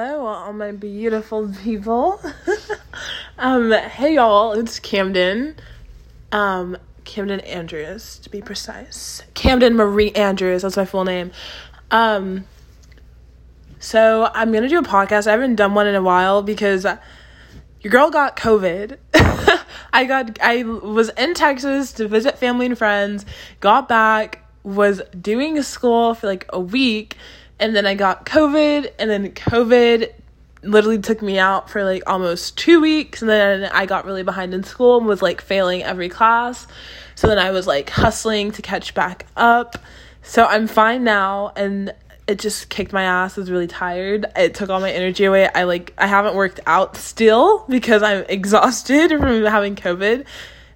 Hello, all my beautiful people. um, hey y'all, it's Kamden. Um, Kamden Andrews, to be precise. Kamden Marie Andrews, that's my full name. Um, so I'm gonna do a podcast. I haven't done one in a while because your girl got COVID. I got I was in Texas to visit family and friends, got back, was doing school for like a week, and then I got COVID, and then COVID literally took me out for like almost two weeks, and then I got really behind in school and was like failing every class. So then I was like hustling to catch back up. So I'm fine now, and it just kicked my ass. I was really tired. It took all my energy away. I like I haven't worked out still because I'm exhausted from having COVID.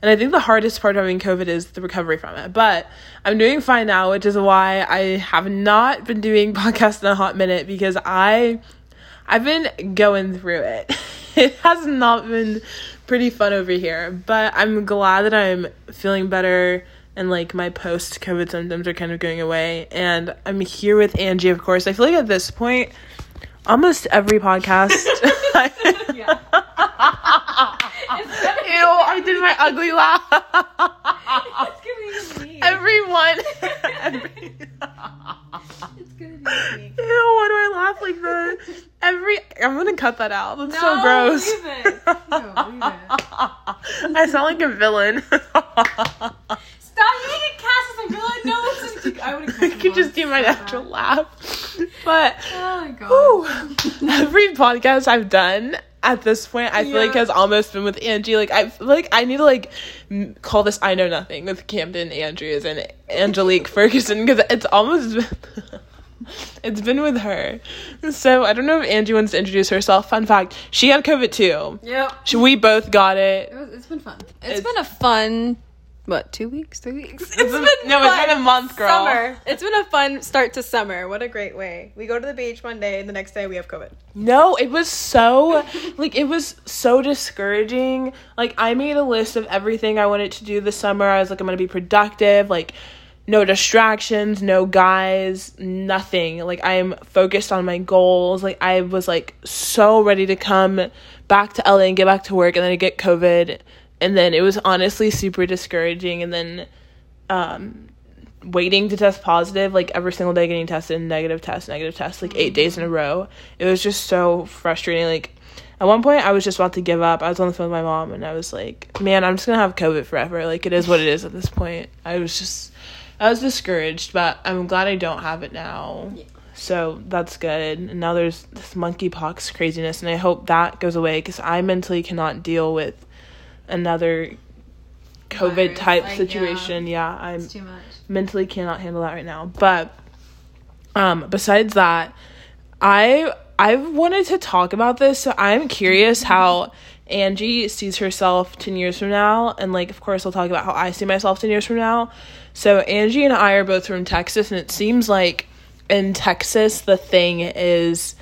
And I think the hardest part of having COVID is the recovery from it. But I'm doing fine now, which is why I have not been doing podcasts in a hot minute because I I've been going through it. it has not been pretty fun over here, but I'm glad that I'm feeling better and like my post COVID symptoms are kind of going away. And I'm here with Angie, of course. I feel like at this point, almost every podcast. yeah. Ew, I did my ugly laugh. Everyone. Every... it's gonna be me. Ew, why do I laugh like that? Every I'm gonna cut that out. That's no, so gross. Leave it. No, leave it. I sound like a villain. Stop making Cass as a villain. No, this is. I would I could just do my so natural bad. laugh. But oh my god. Whew, every podcast I've done at this point, I feel yeah. like has almost been with Angie. Like I feel like I need to like m- call this I know nothing with Kamden Andrews and Angelique Ferguson because it's almost been it's been with her. So I don't know if Angie wants to introduce herself. Fun fact: she had COVID too. Yeah, we both got it. it has been fun. it's, it's been a fun what two weeks? Three weeks? It's, it's been, been no it's been a month girl. summer. It's been a fun start to summer. What a great way. We go to the beach one day and the next day we have covid. No it was so like it was so discouraging. Like i made a list of everything i wanted to do this summer. I was like i'm gonna be productive like no distractions no guys nothing. Like i am focused on my goals. Like i was like so ready to come back to la and get back to work and then i get covid and then it was honestly super discouraging. And then um waiting to test positive like every single day getting tested negative test negative test like 8 days in a row. It was just so frustrating. Like at one point i was just about to give up. I was on the phone with my mom and i was like man i'm just gonna have covid forever. Like it is what it is at this point. I was just i was discouraged but i'm glad i don't have it now. Yeah. so that's good. And now there's this monkeypox craziness and i hope that goes away because i mentally cannot deal with another COVID type like, situation. Yeah, yeah I'm mentally cannot handle that right now. But um besides that, I I wanted to talk about this. So I'm curious how Angie sees herself 10 years from now and like of course I'll talk about how I see myself 10 years from now. So Angie and I are both from Texas and it seems like in Texas the thing is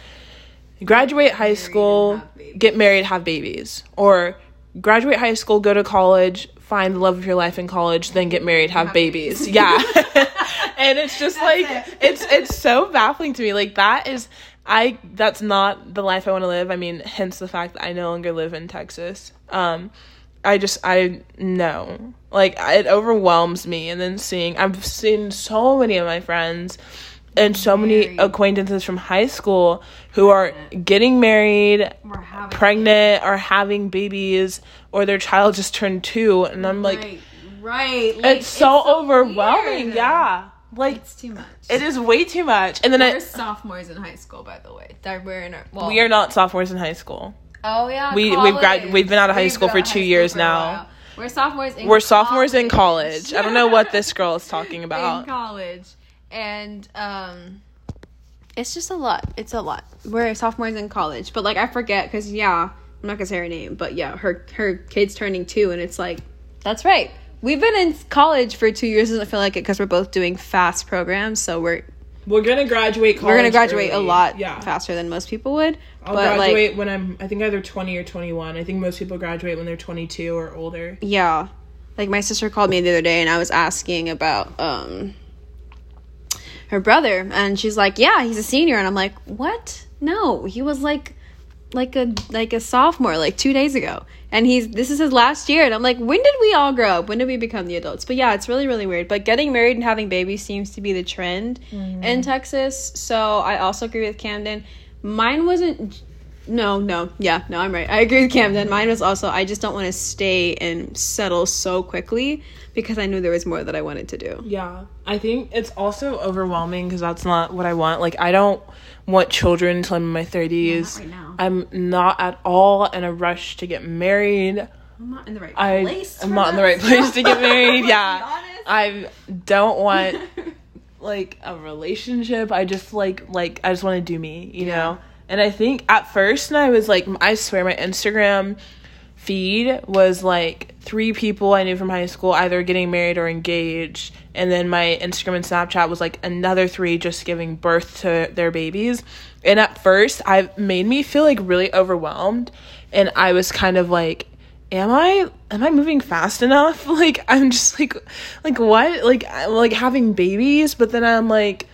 graduate high school, get married, have babies or graduate high school, go to college, find the love of your life in college, then get married, have babies. Yeah. and it's just that's like it. it's it's so baffling to me. Like that is I that's not the life I want to live. I mean, hence the fact that I no longer live in Texas. Um I just I know. Like it overwhelms me and then seeing I've seen so many of my friends and so many acquaintances from high school who are getting married, pregnant, or having babies, or their child just turned two, and I'm like, right, right. Like, it's, so, it's so overwhelming. Weird. Yeah, like it's too much. It is way too much. And then we're I, sophomores in high school, by the way. That we're in our, well, we are not sophomores in high school. Oh yeah, we college. we've grad we've been out of high school for two years now. We're sophomores. In we're sophomores college. in college. I don't know what this girl is talking about. In college and um it's just a lot. It's a lot. We're sophomores in college, but like I forget because yeah, I'm not gonna say her name, but yeah, her her kid's turning two, and it's like that's right. We've been in college for two years. Doesn't feel like it because we're both doing fast programs, so we're we're gonna graduate. we're gonna graduate early. a lot yeah. faster than most people would. I'll but graduate like, when I'm. I think either 20 or 21. I think most people graduate when they're 22 or older. Yeah, like my sister called me the other day, and I was asking about um her brother and she's like yeah he's a senior and i'm like what No, he was like like a like a sophomore like 2 days ago. And he's this is his last year and I'm like, when did we all grow up? When did we become the adults? But yeah, it's really really weird. But getting married and having babies seems to be the trend in mm-hmm. Texas. So I also agree with Kamden. Mine wasn't no, no, yeah, no, I'm right. I agree with Kamden. Mine was also I just don't want to stay and settle so quickly because I knew there was more that I wanted to do. Yeah, I think it's also overwhelming because that's not what I want. Like, I don't want children until I'm in my 30s. right now. I'm not at all in a rush to get married. I'm not in the right I, place. I'm not in the right place to get married. Yeah. I don't want like a relationship. I just like like I just want to do me, you know. And I think at first, and I was like, I swear, my Instagram feed was like three people I knew from high school either getting married or engaged, and then my Instagram and Snapchat was like another three just giving birth to their babies. And at first, I made me feel like really overwhelmed, and I was kind of like am i am i moving fast enough? Like i'm just like like what? Like I'm like having babies but then i'm like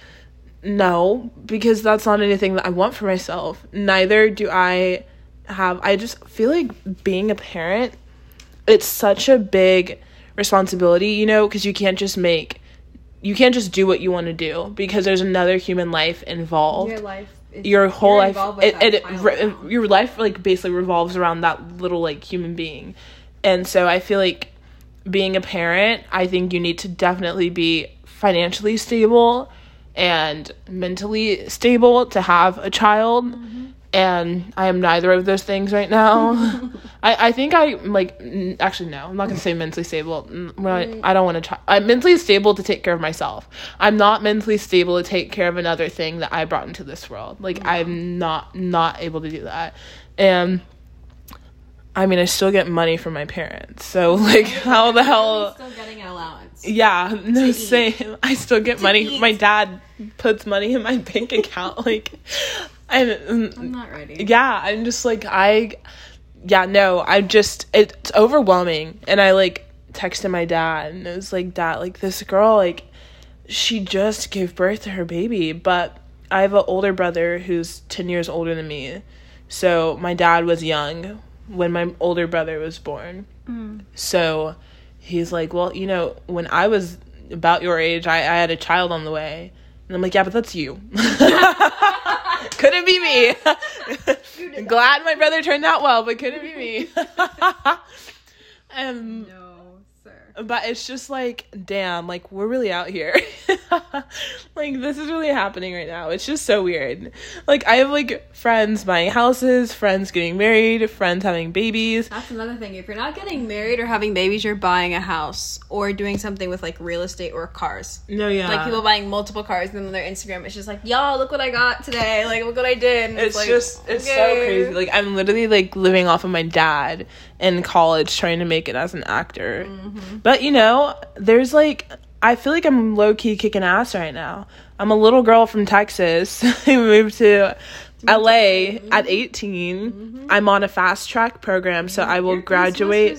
no because that's not anything that i want for myself. Neither do i have i just feel like being a parent it's such a big responsibility you know because you can't just make you can't just do what you want to do because there's another human life involved. Your life. is- your whole life it, it, it re- your life like basically revolves around that little like human being. And so i feel like being a parent i think you need to definitely be financially stable and mentally stable to have a child. Mm-hmm. and i am neither of those things right now. I, I think i like n- actually no i'm not gonna say mentally stable. I, I don't want to try i'm mentally stable to take care of myself. I'm not mentally stable to take care of another thing that i brought into this world. Like i'm not not able to do that. And i mean i still get money from my parents so like how the hell Still getting an allowance. yeah, no same. I still get money. eat. My dad puts money in my bank account. Like, and I'm mm, not ready. yeah, I'm just like I, yeah, no, I just it's overwhelming. And I like texted my dad, and it was like, Dad, like this girl, like she just gave birth to her baby, but I have an older brother who's ten years older than me, so my dad was young when my older brother was born. Mm. So he's like, Well, you know, when I was about your age, I, I had a child on the way. And I'm like, Yeah, but that's you. couldn't be me. Glad my brother turned out well, but couldn't be me. and um, No. But it's just like, damn, like we're really out here. like this is really happening right now. It's just so weird. Like I have like friends buying houses, friends getting married, friends having babies. That's another thing. If you're not getting married or having babies, you're buying a house or doing something with like real estate or cars. No, yeah. Like people buying multiple cars, and then on their Instagram, it's just like, y'all, look what I got today. Like, look what I did. And it's like, just it's so crazy like i'm literally like living off of my dad in college trying to make it as an actor. Mm-hmm. but you know there's like i feel like i'm low-key kicking ass right now. I'm a little girl from texas. Who moved to la at 18 i'm on a fast track program so i will You're graduate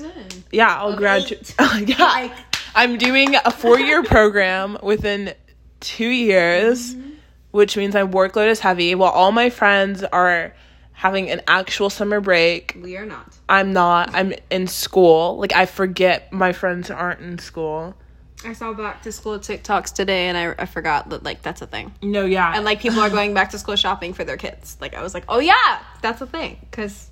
yeah i'll graduate yeah. Like- i'm doing a four-year program within two years Mm-hmm. which means my workload is heavy. While all my friends are having an actual summer break We are not. i'm not i'm in school like i forget my friends aren't in school I saw back to school TikToks today, and I, I forgot that like that's a thing. no yeah And like people are going back to school shopping for their kids. Like I was like, oh yeah, that's a thing. Cause,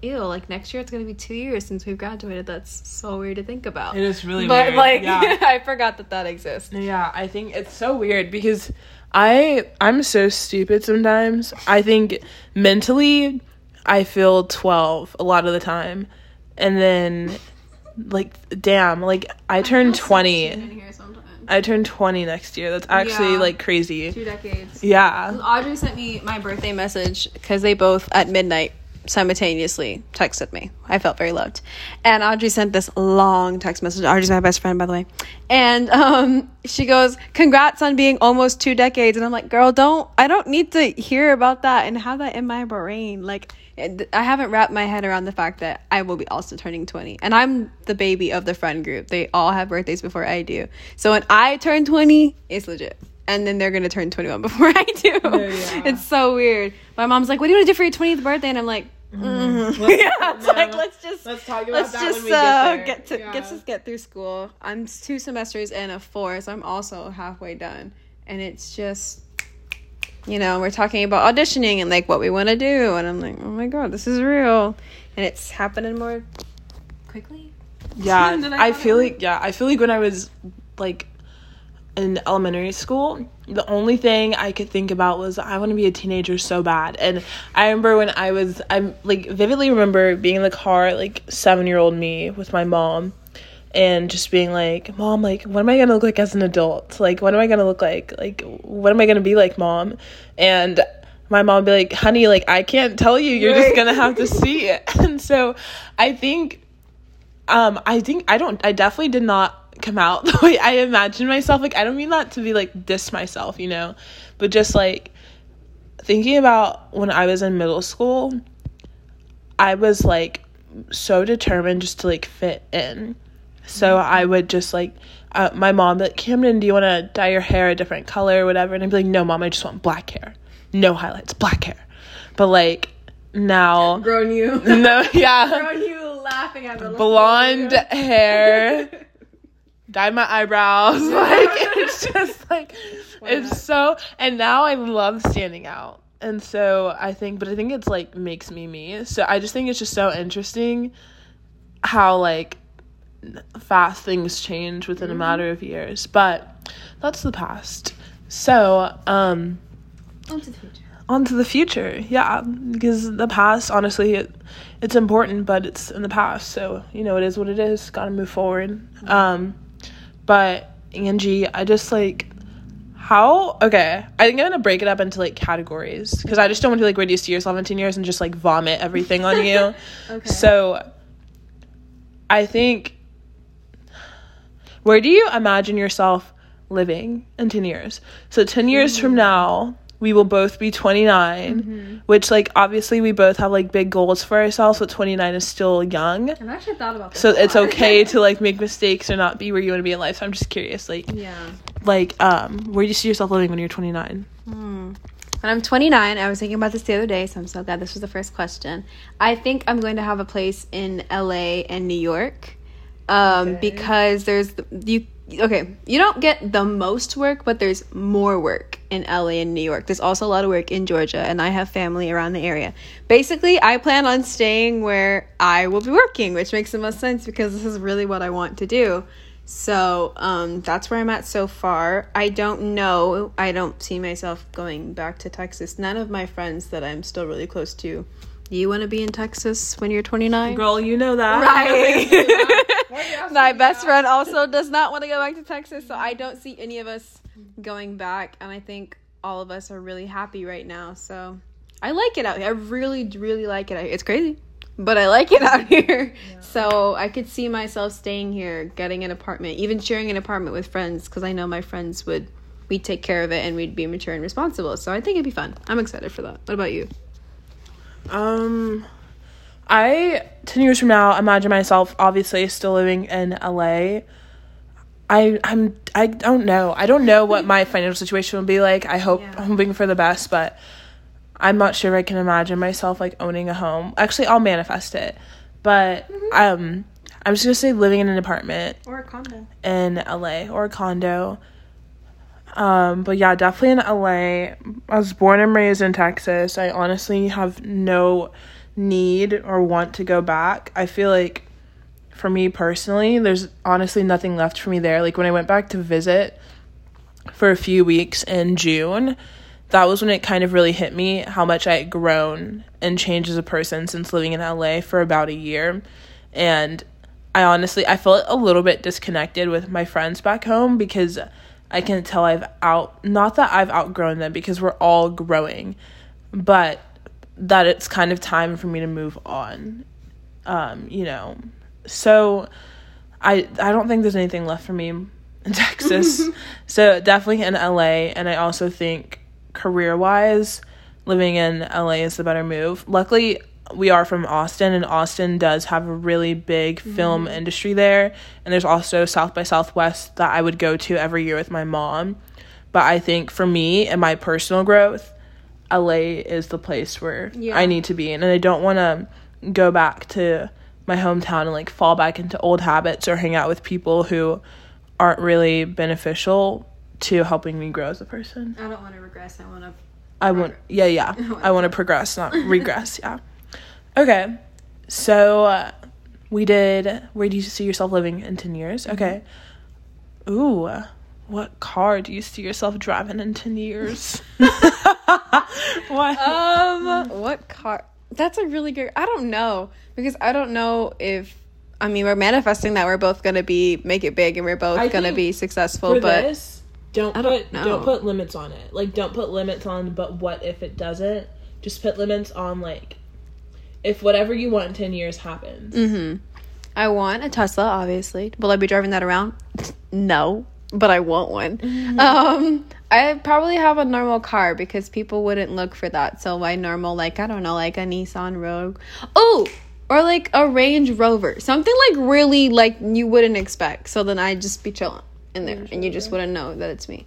ew, like next year it's gonna be two years since we've graduated. That's so weird to think about. it is really weird. but weird. like yeah. I forgot that that exists. yeah i think it's so weird because i i'm so stupid sometimes i think mentally i feel 12 a lot of the time and then like damn like i turned 20 In. I turn 20 next year. That's actually Yeah. like crazy. Two decades. Yeah. Audrey sent me my birthday message because they both at midnight simultaneously texted me. I felt very loved. And Audrey sent this long text message. Audrey's my best friend, by the way. And um, she goes, Congrats on being almost two decades. And I'm like, Girl, don't, I don't need to hear about that and have that in my brain. Like, I haven't wrapped my head around the fact that I will be also turning 20. And I'm the baby of the friend group. They all have birthdays before I do. So when I turn 20, it's legit. and then they're gonna turn 21 before I do. Oh, yeah. It's so weird. My mom's like, "What do you want to do for your 20th birthday?" And I'm like, mm "Yeah, it's no, like let's just Let's talk about let's that just when we get uh, there. get to Yeah. get just get through school. I'm two semesters in of four, so I'm also halfway done, and it's just." You know, we're talking about auditioning and like what we want to do, and I'm like, oh my god, this is real, and it's happening more quickly. Yeah, I I feel like yeah, I feel like when I was like in elementary school, the only thing I could think about was I want to be a teenager so bad. And I remember when I was I'm like vividly remember being in the car like 7-year-old me with my mom and just being like, "Mom, like what am I going to look like as an adult? Like what am I going to look like? Like what am I going to be like, mom?" And my mom be like, "Honey, like I can't tell you. You're just going to have to see it." And so I think um i think i don't i definitely did not come out the way i imagine myself. Like i don't mean that to be like diss myself you know but just like thinking about when i was in middle school i was like so determined just to like fit in. So i would just like uh, my mom like kamden do you want to dye your hair a different color or whatever? And i'd be like no mom i just want black hair. No highlights black hair. But like now Grown you, no yeah. Grown you laughing at the blonde hair, dye my eyebrows. Like it's just like it's so. And now I love standing out. And so I think, but I think it's like makes me me. So I just think it's just so interesting how like fast things change within a matter of years. But that's the past. So um On to the future. on to the future yeah because the past honestly it, it's important but it's in the past so you know it is what it is gotta move forward um but angie i just like how okay i think i'm gonna break it up into like categories because i just don't want to like reduce to yourself in 10 years and just like vomit everything on you. Okay. so i think where do you imagine yourself living in 10 years? So 10 years from now we will both be 29 which like obviously we both have like big goals for ourselves but 29 is still young I've actually thought about so it's okay to like make mistakes or not be where you want to be in life so i'm just curious like yeah. like um where do you see yourself living when you're 29 When I'm 29, I was thinking about this the other day, so I'm so glad this was the first question. I think I'm going to have a place in LA and New York, um, Okay. because there's you. Okay, you don't get the most work, but there's more work in LA and New York. There's also a lot of work in Georgia, and I have family around the area. Basically, I plan on staying where I will be working, which makes the most sense because this is really what I want to do. So um, that's where I'm at so far. I don't know. I don't see myself going back to Texas. None of my friends that I'm still really close to. You want to be in Texas when you're 29? girl you know that Right. my best friend also does not want to go back to Texas, so I don't see any of us going back. And I think all of us are really happy right now. So I like it out here. I really, really like it out here. It's crazy, but I like it out here. So I could see myself staying here, getting an apartment, even sharing an apartment with friends, because I know my friends would. We'd take care of it and we'd be mature and responsible. So I think it'd be fun. I'm excited for that. What about you? Um, I ten years from now imagine myself obviously still living in LA. I I'm I don't know. I don't know what my financial situation will be like. I hope Yeah. I'm hoping for the best, but I'm not sure if I can imagine myself like owning a home. Actually, I'll manifest it. But um I'm just going to say living in an apartment Or a condo. in LA or a condo. Um, but yeah, definitely in LA. I was born and raised in Texas. I honestly have no need or want to go back. I feel like for me personally, there's honestly nothing left for me there. Like when I went back to visit for a few weeks in June, that was when it kind of really hit me how much I had grown and changed as a person since living in LA for about a year. And I honestly I felt a little bit disconnected with my friends back home because I can tell I've out not that I've outgrown them because we're all growing, but that it's kind of time for me to move on. Um, you know. So I I don't think there's anything left for me in Texas. so definitely in LA and I also think career-wise living in LA is the better move. Luckily we are from Austin and Austin does have a really big film industry there and there's also South by Southwest that I would go to every year with my mom. But I think for me and my personal growth, LA is the place where Yeah. I need to be. And I don't want to go back to my hometown and like fall back into old habits or hang out with people who aren't really beneficial to helping me grow as a person. I don't want to regress. I want to. I want, yeah, yeah. I want to progress, not regress. Yeah. Okay. So uh, we did. Where do you see yourself living in ten years? Okay. Ooh, what car do you see yourself driving in ten years? what? Um, what car? That's a really good. I don't know because I don't know if. I mean, we're manifesting that we're both gonna be make it big and we're both I gonna be successful. But this, don't I put don't don't put limits on it. Like don't put limits on. But what if it doesn't? Just put limits on like if whatever you want in ten years happens. hmm I want a Tesla. Obviously, will I be driving that around? no, but I want one. Um, I probably have a normal car because people wouldn't look for that. So my normal, like I don't know, like a Nissan Rogue. Oh. Or like a Range Rover, something like really like you wouldn't expect. So then I'd just be chilling in there, and you just wouldn't know that it's me.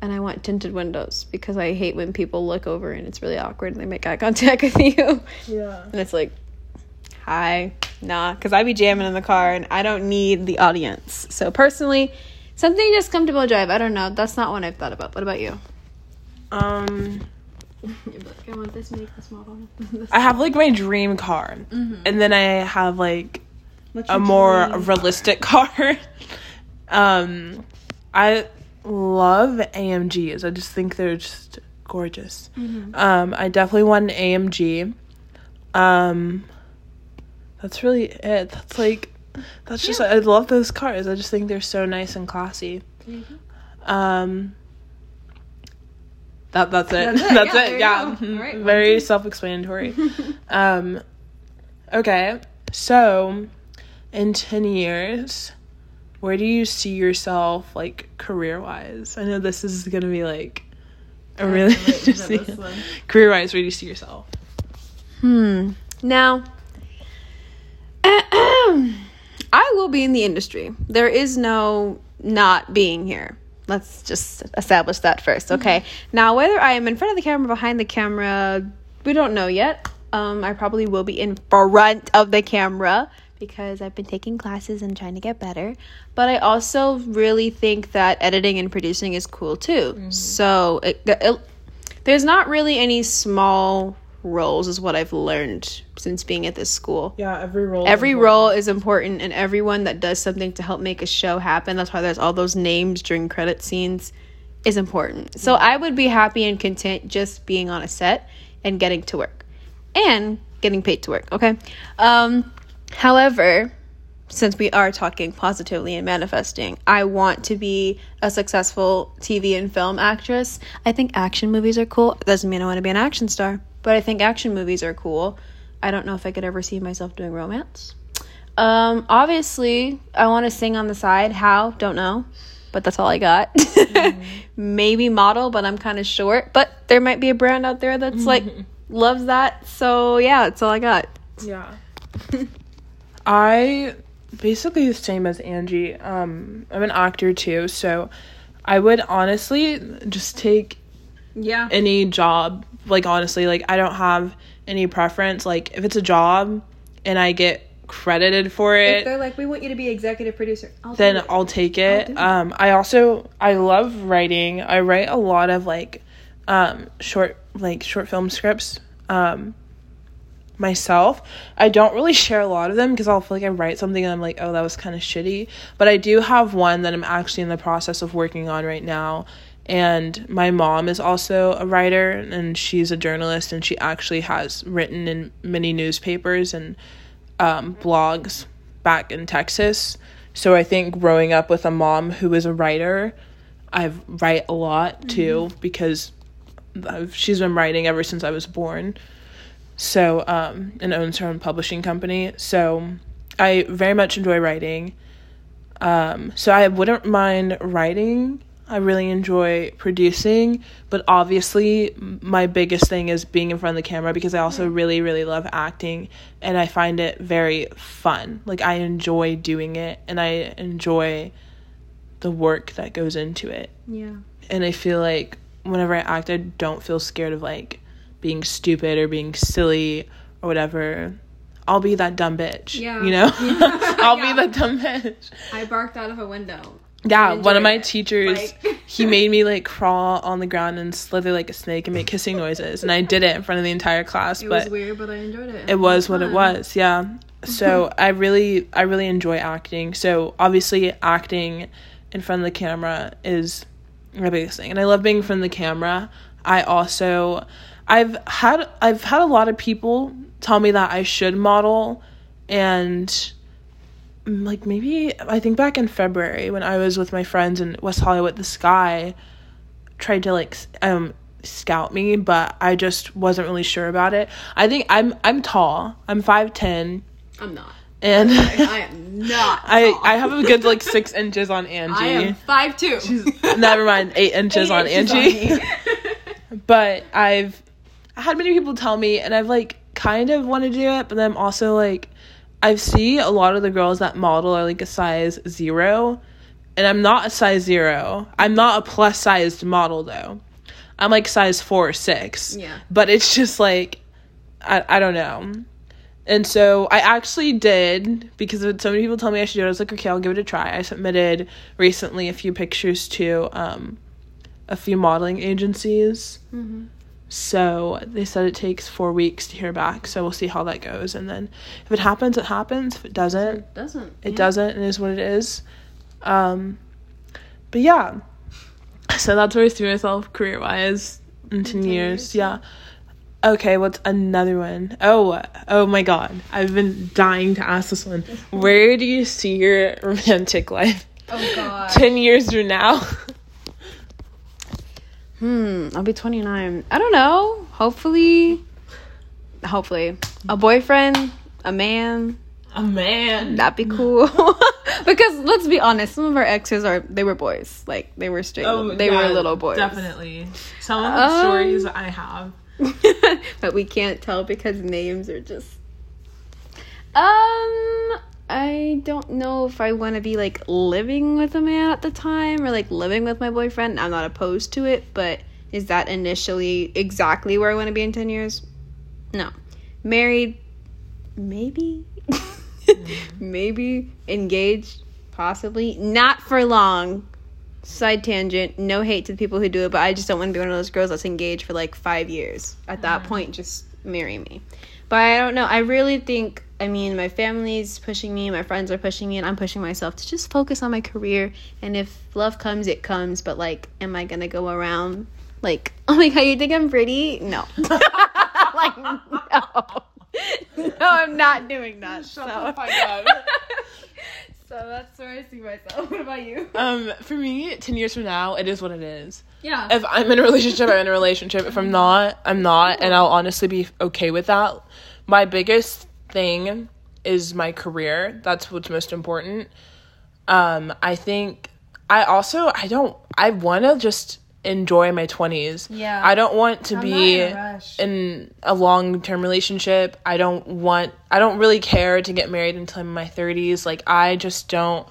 And I want tinted windows because I hate when people look over and it's really awkward and they make eye contact with you. Yeah. And it's like, hi, nah, because I be jamming in the car and I don't need the audience. So personally, something just comfortable to drive. I don't know. That's not one I've thought about. What about you? Um. I want this, make this model. I have like my dream car, Mm-hmm. and then I have like a more realistic car. um, I love AMGs. I just think they're just gorgeous. Mm-hmm. Um, I definitely want an AMG. Um, that's really it. That's like that's just I love those cars. I just think they're so nice and classy. Mm-hmm. Um. That, that's it. That's it. That's Yeah, it. Yeah. you go. All right, one, Very self-explanatory. um okay. So in 10 years, where do you see yourself like career-wise? I know this is going to be like a really interesting career-wise, where do you see yourself? Hmm. Now, Will be in the industry. There is no not being here. Let's just establish that first, okay? Now, whether I am in front of the camera, behind the camera, we don't know yet. Um, I probably will be in front of the camera because I've been taking classes and trying to get better. But I also really think that editing and producing is cool too. So it, it, there's not really any small roles, is what I've learned since being at this school. Yeah, every role. every role is important and everyone that does something to help make a show happen that's why there's all those names during credit scenes is important. So i would be happy and content just being on a set and getting to work. And getting paid to work okay? Um however since we are talking positively and manifesting i want to be a successful tv and film actress. I think action movies are cool. Doesn't mean i want to be an action star but i think action movies are cool I don't know if I could ever see myself doing romance. Um, obviously, I want to sing on the side. How? Don't know. But that's all I got. Maybe model, but I'm kind of short. But there might be a brand out there that's like loves that. So yeah, that's all I got. Yeah. I basically the same as Angie. Um, I'm an actor too, so I would honestly just take Yeah. any job. Like honestly, like I don't have any preference. Like if it's a job and I get credited for If it, they're like, we want you to be executive producer, I'll then it. I'll take it. it. um, I also I love writing. I write a lot of like um, short like short film scripts um, myself. I don't really share a lot of them because I'll feel like I write something and I'm like, oh, that was kind of shitty. But I do have one that I'm actually in the process of working on right now. And my mom is also a writer and she's a journalist and she actually has written in many newspapers and um, blogs back in Texas. So I think growing up with a mom who is a writer, I write a lot too because I've, she's been writing ever since I was born. So um, and owns her own publishing company. So I very much enjoy writing. Um, so I wouldn't mind writing. I really enjoy producing, but obviously my biggest thing is being in front of the camera because I also hmm. really really love acting and I find it very fun. Like I enjoy doing it and I enjoy the work that goes into it. Yeah. And I feel like whenever I act, I don't feel scared of like being stupid or being silly or whatever. I'll be that dumb bitch. Yeah. You know? I'll Yeah. be that dumb bitch. I barked out of a window. Yeah, one of my it. teachers, Like- he made me like crawl on the ground and slither like a snake and make hissing noises. And I did it in front of the entire class, It but was weird, but I enjoyed it. it was what it was yeah so i really i really enjoy acting so obviously acting in front of the camera is my biggest thing and i love being in front of the camera i also i've had i've had a lot of people tell me that i should model and like maybe i think back in february when i was with my friends in west hollywood the sky tried to like um scout me but i just wasn't really sure about it i think i'm i'm tall i'm 5'10 I'm not. and I am not. i i have a good like six inches on angie I am five two. never mind eight inches on angie but i've I had many people tell me and i've like kind of wanted to do it but then i'm also like i see a lot of the girls that model are like a size zero and i'm not a size zero i'm not a plus sized model though i'm like size four or six Yeah. but it's just like i, I don't know and so I actually did because so many people told me I should do it. I was like, okay, I'll give it a try. I submitted recently a few pictures to um, a few modeling agencies. Mhm. So they said it takes four weeks to hear back. So we'll see how that goes. And then if it happens, it happens. If it doesn't, It doesn't. it yeah. doesn't. It is what it is. Um, but yeah. So that's where I see myself career wise in 10 10 years. years, Yeah. Okay, what's another one? Oh, oh my god. I've been dying to ask this one. Where do you see your romantic life Oh god. 10 years from now? Hmm. I'll be 29. I don't know. Hopefully. Hopefully, a boyfriend, a man. A man. That'd be cool. because let's be honest, some of our exes are they were boys. Like they were straight. they were little boys. Oh, Definitely. Some of the Um, stories I have. but we can't tell because names are just um I don't know if I want to be like living with a man at the time or like living with my boyfriend. I'm not opposed to it, but is that initially exactly where I want to be in 10 years? No. Married maybe. maybe engaged possibly not for long. Side tangent, no hate to the people who do it, but I just don't want to be one of those girls that's engaged for like five years. At that mm. point, just marry me. But I don't know. I really think, I mean, my family's pushing me, my friends are pushing me, and I'm pushing myself to just focus on my career. And if love comes, it comes. But like, am I gonna go around like, oh my god, you think I'm pretty? No. like, no. No, I'm not doing that. Shut so. so that's where I see myself. What about you? Um, for me, 10 years from now, it is what it is. Yeah. if I'm in a relationship, I'm in a relationship. If I'm not, I'm not, and I'll honestly be okay with that. My biggest thing is my career. That's what's most important. Um, I think I also I don't I want to just enjoy my 20s. Yeah. I don't want to I'm be in a in a long-term relationship. I don't want I don't really care to get married until I'm in my 30s. Like I just don't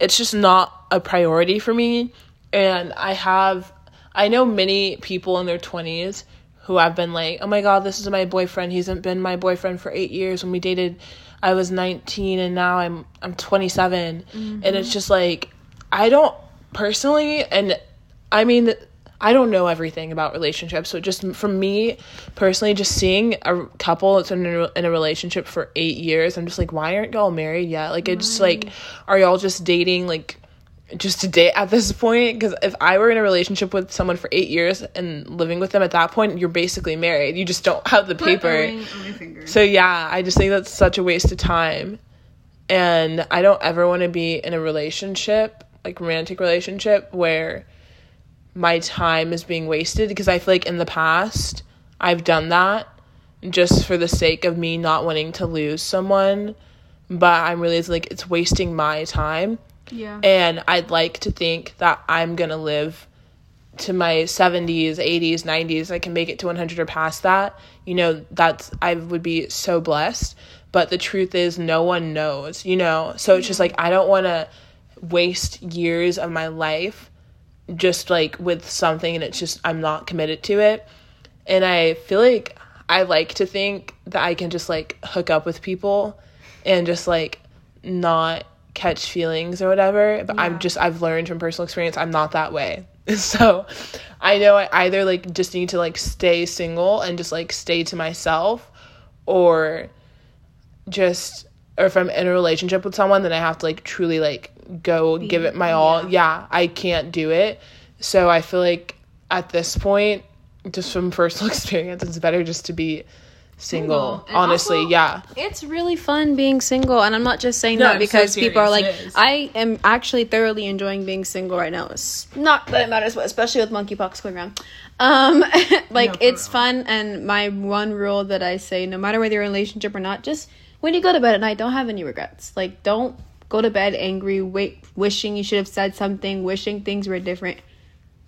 it's just not a priority for me and I have I know many people in their 20s who I've been like, "Oh my god, this is my boyfriend. He's been my boyfriend for 8 years. When we dated, I was 19 and now I'm I'm 27." Mm-hmm. And it's just like I don't personally and I mean I don't know everything about relationships. So just for me personally just seeing a couple that's in a, in a relationship for 8 years, I'm just like, "Why aren't y'all married yet?" Like it's just like are y'all just dating like just to date at this point because if i were in a relationship with someone for eight years and living with them at that point you're basically married. You just don't have the paper. so yeah i just think that's such a waste of time. And i don't ever want to be in a relationship like romantic relationship where my time is being wasted because i feel like in the past i've done that just for the sake of me not wanting to lose someone. But i'm really like it's wasting my time Yeah. and I'd like to think that I'm gonna live to my 70s, 80s, 90s. I can make it to 100 or past that. You know, that's I would be so blessed. But the truth is, no one knows. You know, so it's just like I don't want to waste years of my life just like with something and it's just I'm not committed to it. And I feel like I like to think that I can just like hook up with people and just like not catch feelings or whatever. But I'm just I've learned from personal experience I'm not that way. So I know I either like just need to like stay single and just like stay to myself or just or if I'm in a relationship with someone then I have to like truly like go give it my all. Yeah, I can't do it. So I feel like at this point just from personal experience it's better just to be single. Single. Honestly, also- yeah. It's really fun being single, and I'm not just saying No, that I'm because so people are like, serious, it is. I am actually thoroughly enjoying being single right now. It's not that it matters, but especially with monkeypox going around. Um, like No, it's real. fun, and my one rule that I say, no matter whether you're in a relationship or not, just when you go to bed at night, don't have any regrets. Like, don't go to bed angry, wait, wishing you should have said something, wishing things were different.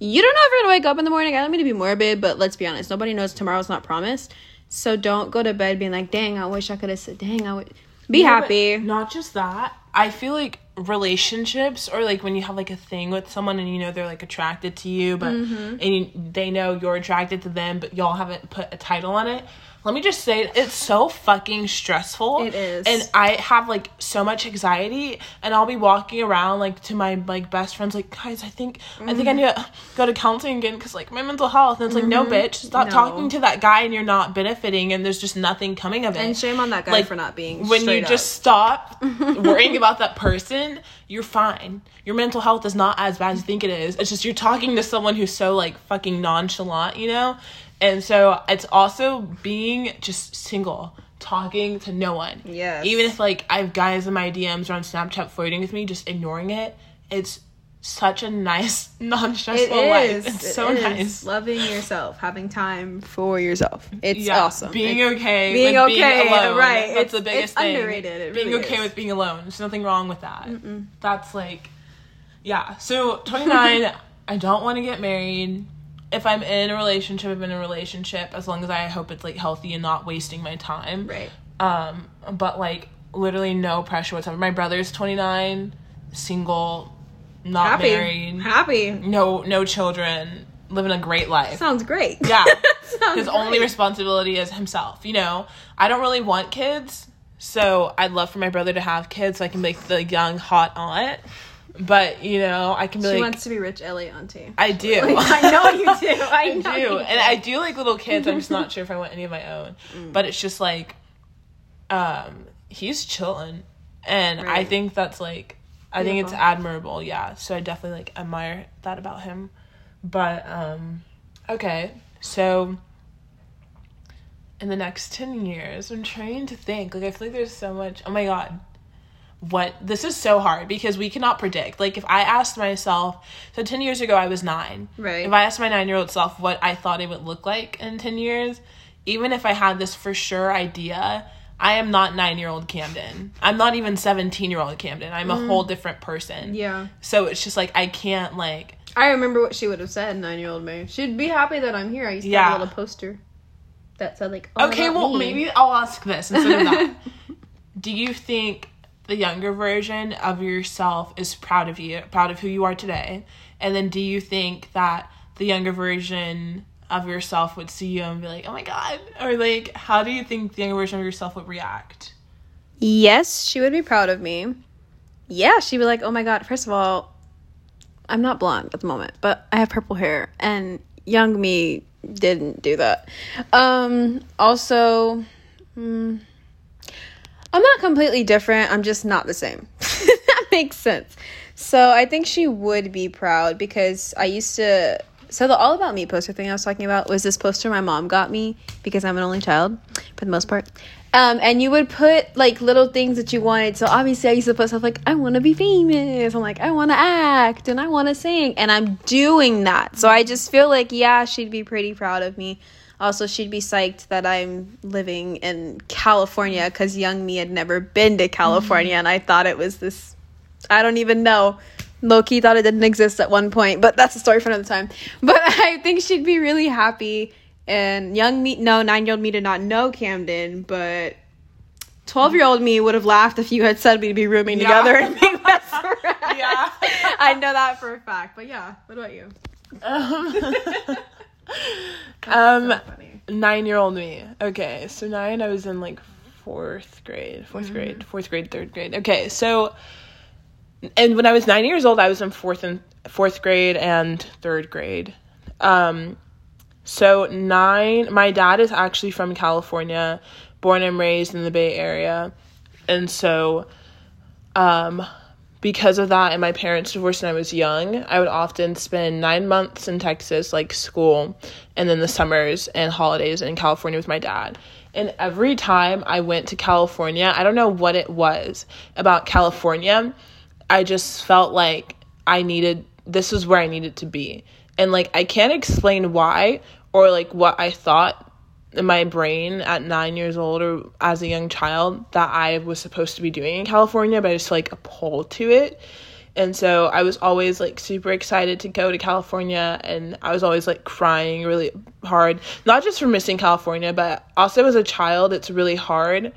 You don't know if you're gonna wake up in the morning. I don't mean to be morbid, but let's be honest. Nobody knows tomorrow's not promised. So don't go to bed being like, "Dang, I wish I could have said." Dang, I would be Yeah, happy. Not just that. I feel like relationships or like when you have like a thing with someone and you know they're like attracted to you, but Mm-hmm. and you, they know you're attracted to them, but y'all haven't put a title on it. Let me just say, it's so fucking stressful. It is. and I have like so much anxiety, and I'll be walking around like to my like best friends, like guys, I think I think I Mm-hmm. need to go to counseling again because like my mental health. And it's like, no, bitch, stop No. talking to that guy, and you're not benefiting, and there's just nothing coming of it. And shame on that guy Like, for not being. when you straight just stop worrying about that person, you're fine. Your mental health is not as bad as you think it is. It's just you're talking to someone who's so like fucking nonchalant, you know? And so it's also being just single, talking to no one. Yes. Even if like I have guys in my DMs or on Snapchat flirting with me, just ignoring it. It's such a nice, non-stressful It life. It's It so is. nice. Loving yourself, having time for yourself. It's Yeah, awesome. Being It- okay, being with okay, being alone, right. That's It's- the biggest it's thing. underrated, it being really okay is. with being alone. There's nothing wrong with that. That's like, yeah. So 29, I don't want to get married. If I'm in a relationship, I'm in a relationship. As long as I hope it's like healthy and not wasting my time. Right. Um, but like literally no pressure whatsoever. My brother's 29, single, not Happy. married, Happy. no no children, living a great life. Sounds great. Yeah. Sounds His only responsibility is himself. You know, I don't really want kids, so I'd love for my brother to have kids so I can make the young hot aunt. But you know, I can be She like, wants to be rich LA auntie. I do. I know you do. I, I do, and I do like little kids. I'm just not sure if I want any of my own. Mm. But it's just like, um, he's chilling, and I think that's like, I think it's admirable. Yeah, so I definitely like admire that about him. But um, okay, so in the next ten years, I'm trying to think. Like, I feel like there's so much. Oh my god. What this is so hard because we cannot predict. Like if I asked myself, so ten years ago I was nine. Right. If I asked my nine year old self what I thought it would look like in 10 years, even if I had this for sure idea, I am not nine year old Kamden. I'm not even 17 year old Kamden. I'm a mm. whole different person. Yeah. So it's just like, I can't, like, I remember what she would have said, nine year old me. She'd be happy that I'm here. I used to Yeah. have a little poster that said like all okay, well, me. maybe I'll ask this instead of that. Do you think the younger version of yourself is proud of you, proud of who you are today? And then do you think that the younger version of yourself would see you and be like, oh my God? Or like, how do you think the younger version of yourself would react? Yes, she would be proud of me. Yeah, she'd be like, "Oh my god!" First of all, I'm not blonde at the moment, but I have purple hair, and young me didn't do that. Um, also, hmm, I'm not completely different. I'm just not the same. that makes sense. So I think she would be proud because I used to. So the all about me poster thing I was talking about was this poster my mom got me because I'm an only child for the most part. Um, and you would put like little things that you wanted. So obviously I used to put stuff like I want to be famous. I'm like I want to act and I want to sing, and I'm doing that. So I just feel like yeah, she'd be pretty proud of me. Also, she'd be psyched that I'm living in California because young me had never been to California, and I thought it was this. I don't even know. Low-key thought it didn't exist at one point, but that's a story for another time. But I think she'd be really happy. And young me, no, nine year old me did not know Kamden, but 12 year old me would have laughed if you had said we'd be rooming Yeah. together and being best friends. yeah. I know that for a fact. But yeah, what about you? Um, um So nine year old me. Okay, so nine, I was in like fourth grade, 4th grade, fourth grade, third grade. Okay, so, and when I was nine years old, I was in fourth and fourth grade and third grade. Um, so nine, my dad is actually from California, born and raised in the Bay Area, and so, um, because of that and my parents divorced when I was young, I would often spend nine months in Texas, like school, and then the summers and holidays in California with my dad. And every time I went to California, I don't know what it was about California. I just felt like I needed, this is where I needed to be. And like, I can't explain why or like what I thought in my brain at nine years old or as a young child that I was supposed to be doing in California, but I just like a pull to it. And so I was always like super excited to go to California and I was always like crying really hard, not just for missing California, but also as a child, it's really hard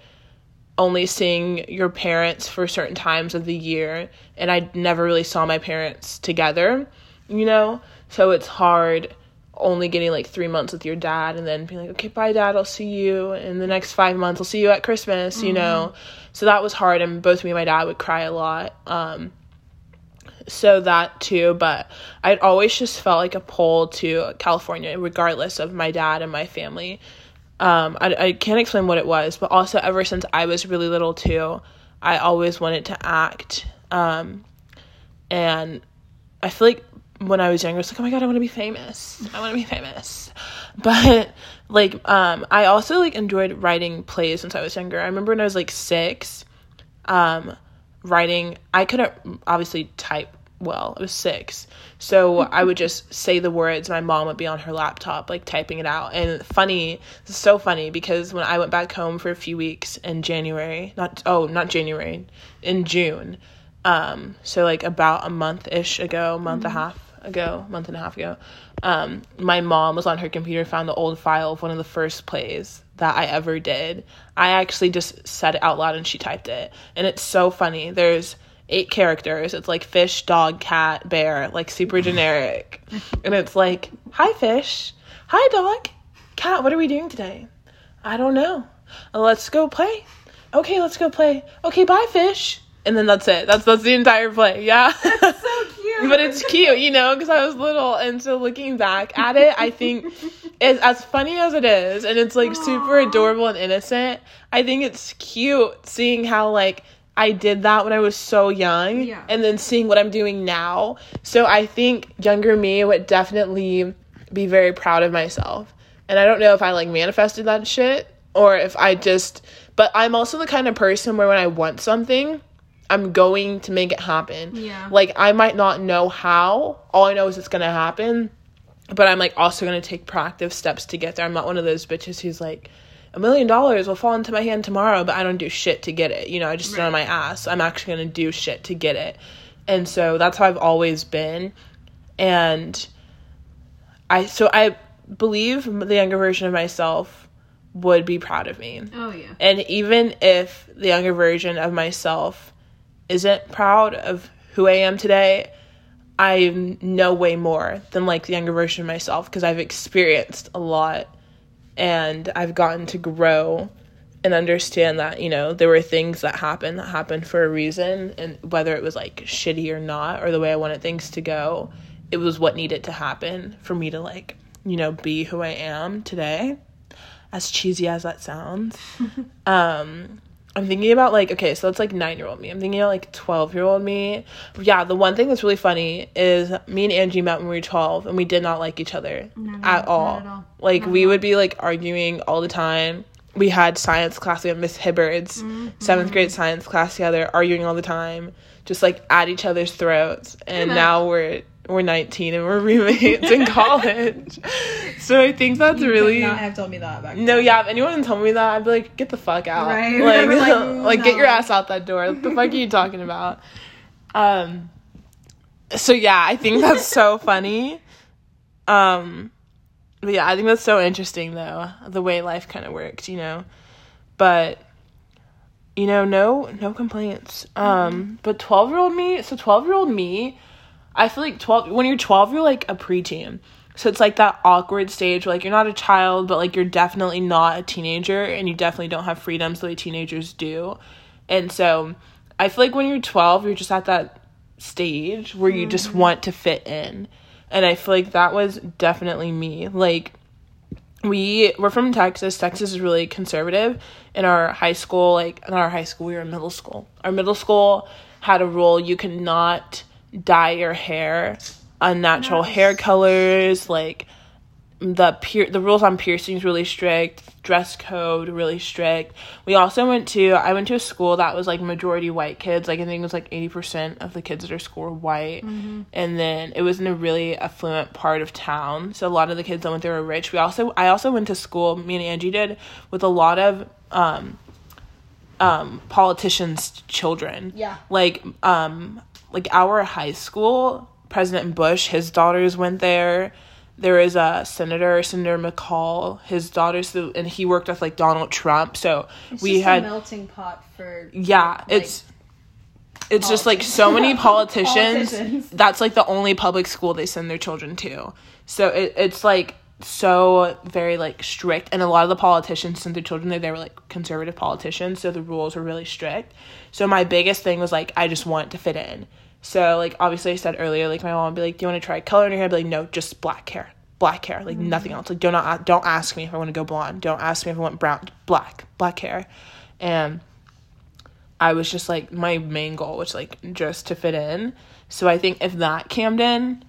only seeing your parents for certain times of the year. And I never really saw my parents together, you know? So it's hard only getting like three months with your dad and then being like, okay, bye, dad, I'll see you in the next five months. I'll see you at Christmas, you know? So that was hard. And both me and my dad would cry a lot. Um, so that too, but I'd always just felt like a pull to California, regardless of my dad and my family. Um, I, I can't explain what it was, but also ever since I was really little too, I always wanted to act. Um, and I feel like when I was younger, I was like, oh my god, I want to be famous. I want to be famous. But like, um, I also like enjoyed writing plays since I was younger. I remember when I was like six, um, writing. I couldn't obviously type well. I was six, so I would just say the words. My mom would be on her laptop, like typing it out. And funny, so funny because when I went back home for a few weeks in January, not oh, not January, in June. Um, so like about a month ish ago, month and a half ago, month and a half ago, um, my mom was on her computer, found the old file of one of the first plays that I ever did. I actually just said it out loud and she typed it. And it's so funny. There's eight characters. It's like fish, dog, cat, bear, like super generic. and it's like, hi, fish. Hi, dog. Cat, what are we doing today? I don't know. Let's go play. Okay, let's go play. Okay, bye, fish. And then that's it. That's that's the entire play. Yeah. But it's cute, you know, because I was little, and so looking back at it, I think it's as funny as it is, and it's like super adorable and innocent. I think it's cute seeing how like I did that when I was so young, Yeah. and then seeing what I'm doing now. So I think younger me would definitely be very proud of myself, and I don't know if I like manifested that shit or if I just. But I'm also the kind of person where when I want something. I'm going to make it happen. Yeah. Like I might not know how. All I know is it's gonna happen. But I'm like also gonna take proactive steps to get there. I'm not one of those bitches who's like, a million dollars will fall into my hand tomorrow, but I don't do shit to get it. You know, I just sit on my ass. I'm actually gonna do shit to get it. And so that's how I've always been. And I so I believe the younger version of myself would be proud of me. Oh yeah. And even if the younger version of myself isn't proud of who I am today, I know way more than like the younger version of myself because I've experienced a lot and I've gotten to grow and understand that, you know, there were things that happened that happened for a reason and whether it was like shitty or not or the way I wanted things to go, it was what needed to happen for me to like, you know, be who I am today. As cheesy as that sounds. um I'm thinking about like okay, so it's like nine year old me. I'm thinking about like twelve year old me. Yeah, the one thing that's really funny is me and Angie met when we were twelve, and we did not like each other No, no, at all. at all. Like we would be like arguing all the time. We had science class. We had Miss Hibbard's Mm-hmm. seventh grade science class together, arguing all the time, just like at each other's throats. And now we're we're 19 and we're roommates in college. So I think that's really not have told me that back. no, yeah. If anyone told me that, I'd be like, "Get the fuck out!" Right. Like, like, like, get your ass out that door. What the fuck are you talking about? Um. So yeah, I think that's so funny. Um. But yeah, I think that's so interesting though, the way life kind of worked, you know. But you know, no no complaints. Um, but twelve year old me, so twelve year old me, I feel like twelve when you're twelve, you're like a preteen. So it's like that awkward stage, where, like you're not a child, but like you're definitely not a teenager, and you definitely don't have freedoms the way teenagers do. And so, I feel like when you're twelve, you're just at that stage where you just mm-hmm. want to fit in, and I feel like that was definitely me. Like we we're from Texas. Texas is really conservative. In our high school, like in our high school, we were in middle school. Our middle school had a rule you cannot dye your hair unnatural hair colors, like the pier- the rules on piercings really strict, dress code really strict. We also went to I went to a school that was like majority white kids. Like I think it was like 80% of the kids at our school were white. And then it was in a really affluent part of town. So a lot of the kids that went there were rich. We also I also went to school, me and Angie did, with a lot of um um politicians' children. Yeah. Like um like our high school, President Bush, his daughters went there. There is a senator, Senator McCall, his daughters, and he worked with like Donald Trump. So we had a melting pot for yeah, it's it's just like so many politicians. Politicians. That's like the only public school they send their children to. So it, it's like so very like strict and a lot of the politicians sent their children there they were like conservative politicians so the rules were really strict. So my biggest thing was like i just want to fit in. So like obviously i said earlier like my mom would be like do you want to try color in your hair? I'd be like no just black hair black hair like mm. nothing else. Like do not don't ask me if i want to go blonde. Don't ask me if i want brown black black hair. And I was just like my main goal was like just to fit in. So I think if that Kamden,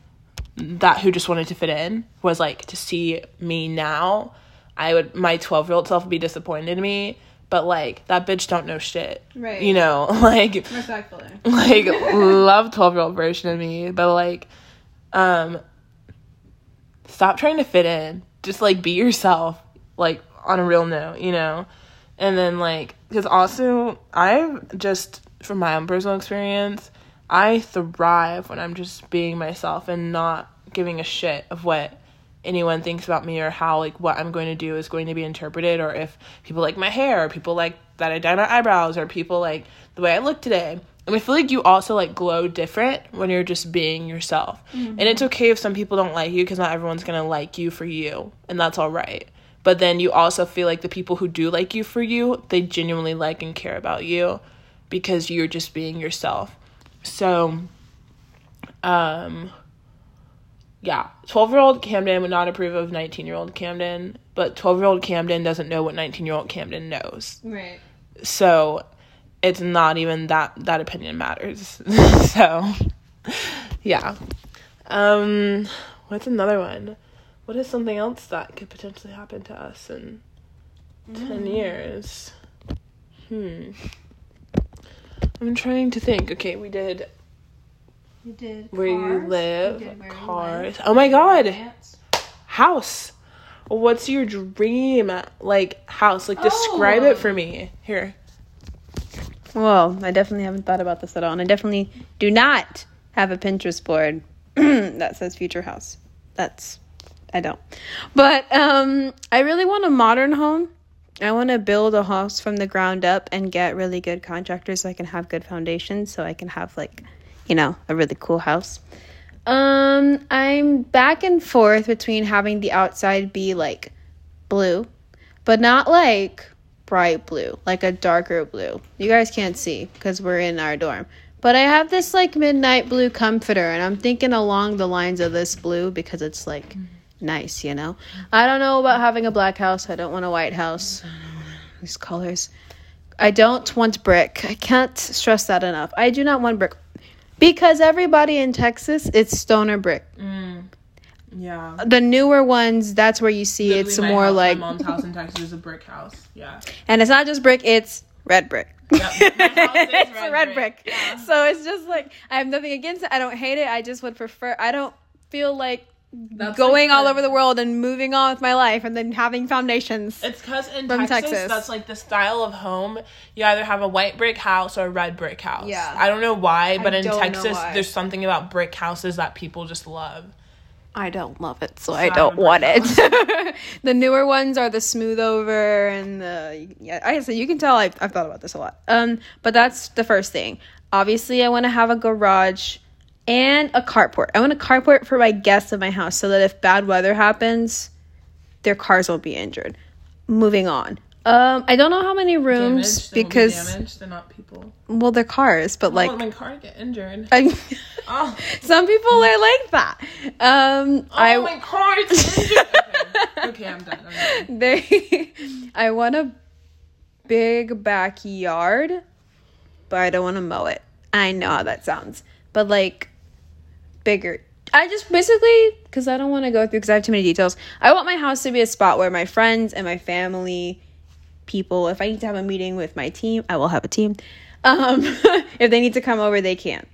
that who just wanted to fit in, was like to see me now, I would my twelve year old self would be disappointed in me. But like that bitch don't know shit. Right. You know, like respectfully. like love 12 year old version of me but like um stop trying to fit in just like be yourself like on a real note you know and then like because also i've just from my own personal experience i thrive when i'm just being myself and not giving a shit of what anyone thinks about me or how like what i'm going to do is going to be interpreted or if people like my hair or people like that i dye my eyebrows or people like the way i look today. And i feel like you also like glow different when you're just being yourself. And it's mm-hmm. okay if some people don't like you because not everyone's gonna like you for you and that's all right. But then you also feel like the people who do like you for you they genuinely like and care about you because you're just being yourself so um yeah 12 year old kamden would not approve of 19 year old kamden but 12 year old kamden doesn't know what 19 year old kamden knows. Right. so it's not even that that opinion matters. So yeah. Um what's another one? What is something else that could potentially happen to us in 10 years? Hmm i'm trying to think okay we did You did where you cars, live you did where you cars live, oh my god plants. house what's your dream like house like describe Oh. it for me here Well, I definitely haven't thought about this at all, and I definitely do not have a Pinterest board that says future house. That's I don't. But um I really want a modern home. I want to build a house from the ground up and get really good contractors so I can have good foundations so I can have like, you know, a really cool house. Um I'm back and forth between having the outside be like blue, but not like bright blue, like a darker blue. You guys can't see because we're in our dorm. But I have this like midnight blue comforter, and I'm thinking along the lines of this blue because it's like nice, you know? I don't know about having a black house. I don't want a white house. These colors. I don't want brick. I can't stress that enough. I do not want brick. Because everybody in Texas, it's stone or brick. Mm. yeah The newer ones, that's where you see it's Literally, my more house- like, my mom's house in Texas is a brick house. Yeah, and it's not just brick, it's red brick. Yep, my house is it's red a red brick, brick. yeah. So it's just like I have nothing against it. I don't hate it. I just would prefer. I don't feel like That's going like all over the world and moving on with my life and then having foundations. It's because in Texas, Texas. that's like the style of home. You either have a white brick house or a red brick house. Yeah. I don't know why, but in Texas, there's something about brick houses that people just love. I don't love it, so I I don't want it. the newer ones are the smooth over and the yeah. I so you can tell I've, I've thought about this a lot. Um, but that's the first thing. Obviously, I want to have a garage and a carport. I want a carport for my guests of my house so that if bad weather happens, their cars won't be injured. Moving on. Um, I don't know how many rooms because damaged. They're not people. well, they're cars, but Like like my car get injured. I, Oh, some people are like that. Um, oh I my car is injured. okay. okay, I'm done. I'm done. they I want a big backyard, but I don't want to mow it. I know how that sounds. But like bigger. I just basically cuz I don't want to go through cuz I have too many details. I want my house to be a spot where my friends and my family people if I need to have a meeting with my team, I will have a team. Um if they need to come over, they can.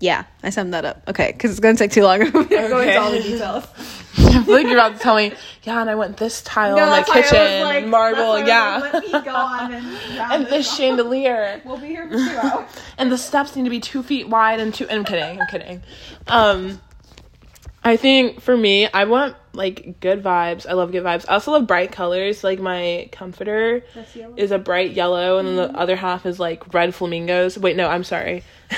Yeah, I summed that up. Okay, because it's gonna take too long. I'm gonna go into all the details. I feel like you're about to tell me, yeah, and I went this tile in my that's I was kitchen, like- marble, that's why I was yeah, like, Let me go on and and this off. chandelier, We'll be here for two hours. and the steps need to be two feet wide and two. I'm kidding, I'm kidding. Um, I think for me, I want like good vibes. I love good vibes. I also love bright colors. Like my comforter is a bright yellow, and then the other half is like red flamingos. Wait, no, I'm sorry.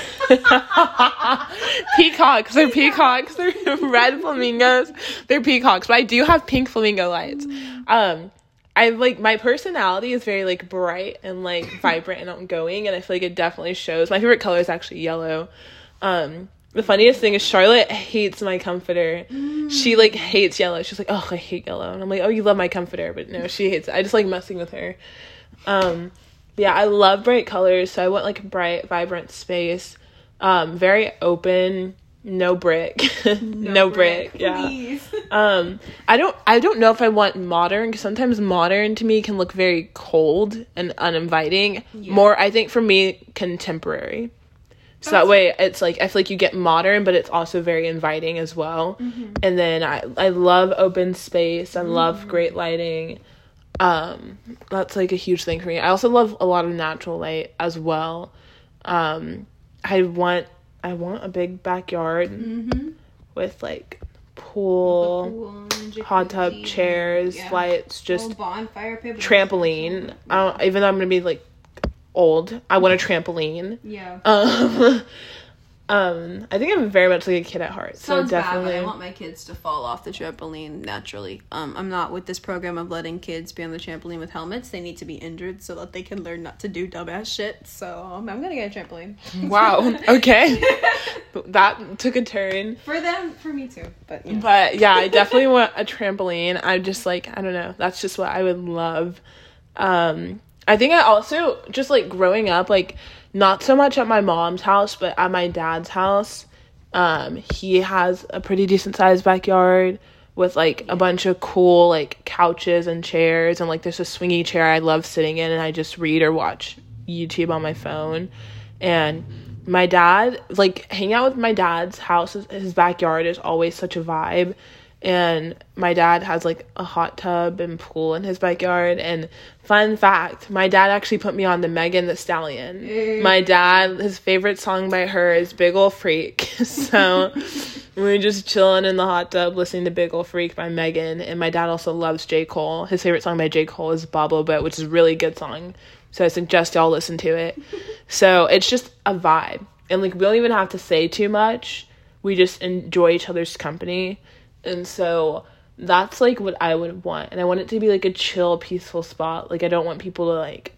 peacocks. They're peacocks. They're red flamingos. They're peacocks. But I do have pink flamingo lights. Um, I like my personality is very like bright and like vibrant and outgoing, and I feel like it definitely shows. My favorite color is actually yellow. Um, the funniest thing is Charlotte hates my comforter. She like hates yellow. She's like, oh, I hate yellow, and I'm like, oh, you love my comforter, but no, she hates it. I just like messing with her. Um, yeah, I love bright colors, so I want like a bright, vibrant space. Um, very open, no brick, no, brick. Yeah. Please. Um, I don't, I don't know if I want modern because sometimes modern to me can look very cold and uninviting. More, I think for me, contemporary. So that way, it's like I feel like you get modern, but it's also very inviting as well. And then I, I love open space. I love great lighting. Um, that's like a huge thing for me. I also love a lot of natural light as well. Um, I want, I want a big backyard with like pool, hot tub, chairs, lights, just bonfire trampoline. I don't, even though I'm gonna be like old, I want a trampoline. Yeah. Um, um, I think I'm very much like a kid at heart, so definitely. bad, but I want my kids to fall off the trampoline naturally. Um, I'm not with this program of letting kids be on the trampoline with helmets. They need to be injured so that they can learn not to do dumbass shit. So um, I'm gonna get a trampoline. wow. Okay. that took a turn. For them, for me too. But yeah. But yeah, I definitely want a trampoline. I'm just like, I don't know. That's just what I would love. Um, I think I also just like growing up, like not so much at my mom's house, but at my dad's house. Um, he has a pretty decent sized backyard with like a bunch of cool like couches and chairs and like there's a swingy chair I love sitting in and I just read or watch YouTube on my phone. And my dad, like hanging out with my dad's house, his backyard is always such a vibe. And my dad has like a hot tub and pool in his backyard. And fun fact, my dad actually put me on the Megan Thee Stallion. Mm. My dad, his favorite song by her is Big Ol' Freak. so we were just chilling in the hot tub listening to Big Ol' Freak by Megan. And my dad also loves J. Cole. His favorite song by J. Cole is Bobble but which is a really good song. So I suggest y'all listen to it. so it's just a vibe. And like we don't even have to say too much. We just enjoy each other's company. And so that's like what I would want. And I want it to be like a chill, peaceful spot. Like I don't want people to like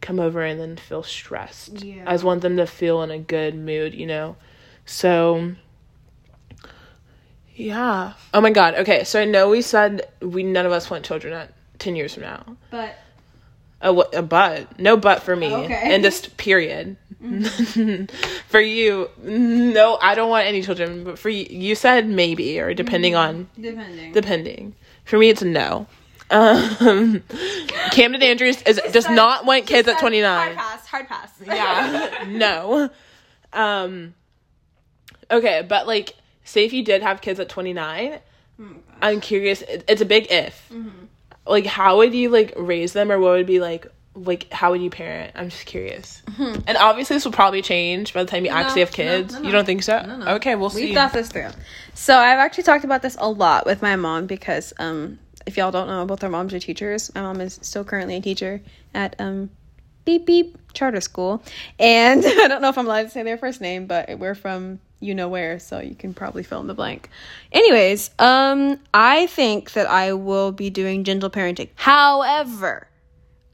come over and then feel stressed. Yeah. I just want them to feel in a good mood, you know? So yeah. Oh my god. Okay, so I know we said we none of us want children at 10 years from now. But A, a but. No but for me. Okay. And just period. for you, no, I don't want any children. But for you, you said maybe or depending on depending. depending. For me, it's a no. Um, Kamden Andrews is does said- not want kids at 29. Hard pass. Hard pass. Yeah, no. Um, okay, but like, say if you did have kids at twenty nine, I'm curious. It, it's a big if. Like, how would you like raise them, or what would be like like how would you parent? I'm just curious. And obviously this will probably change by the time you actually have Mm-hmm. no, kids. no, no. You don't think so? no. Okay, we'll see. We thought this through. So I've actually talked about this a lot with my mom because um if y'all don't know, both our moms are teachers. My mom is still currently a teacher at um beep beep charter school. And I don't know if I'm allowed to say their first name, but we're from you know where, so you can probably fill in the blank. Anyways, um I think that I will be doing gentle parenting. However,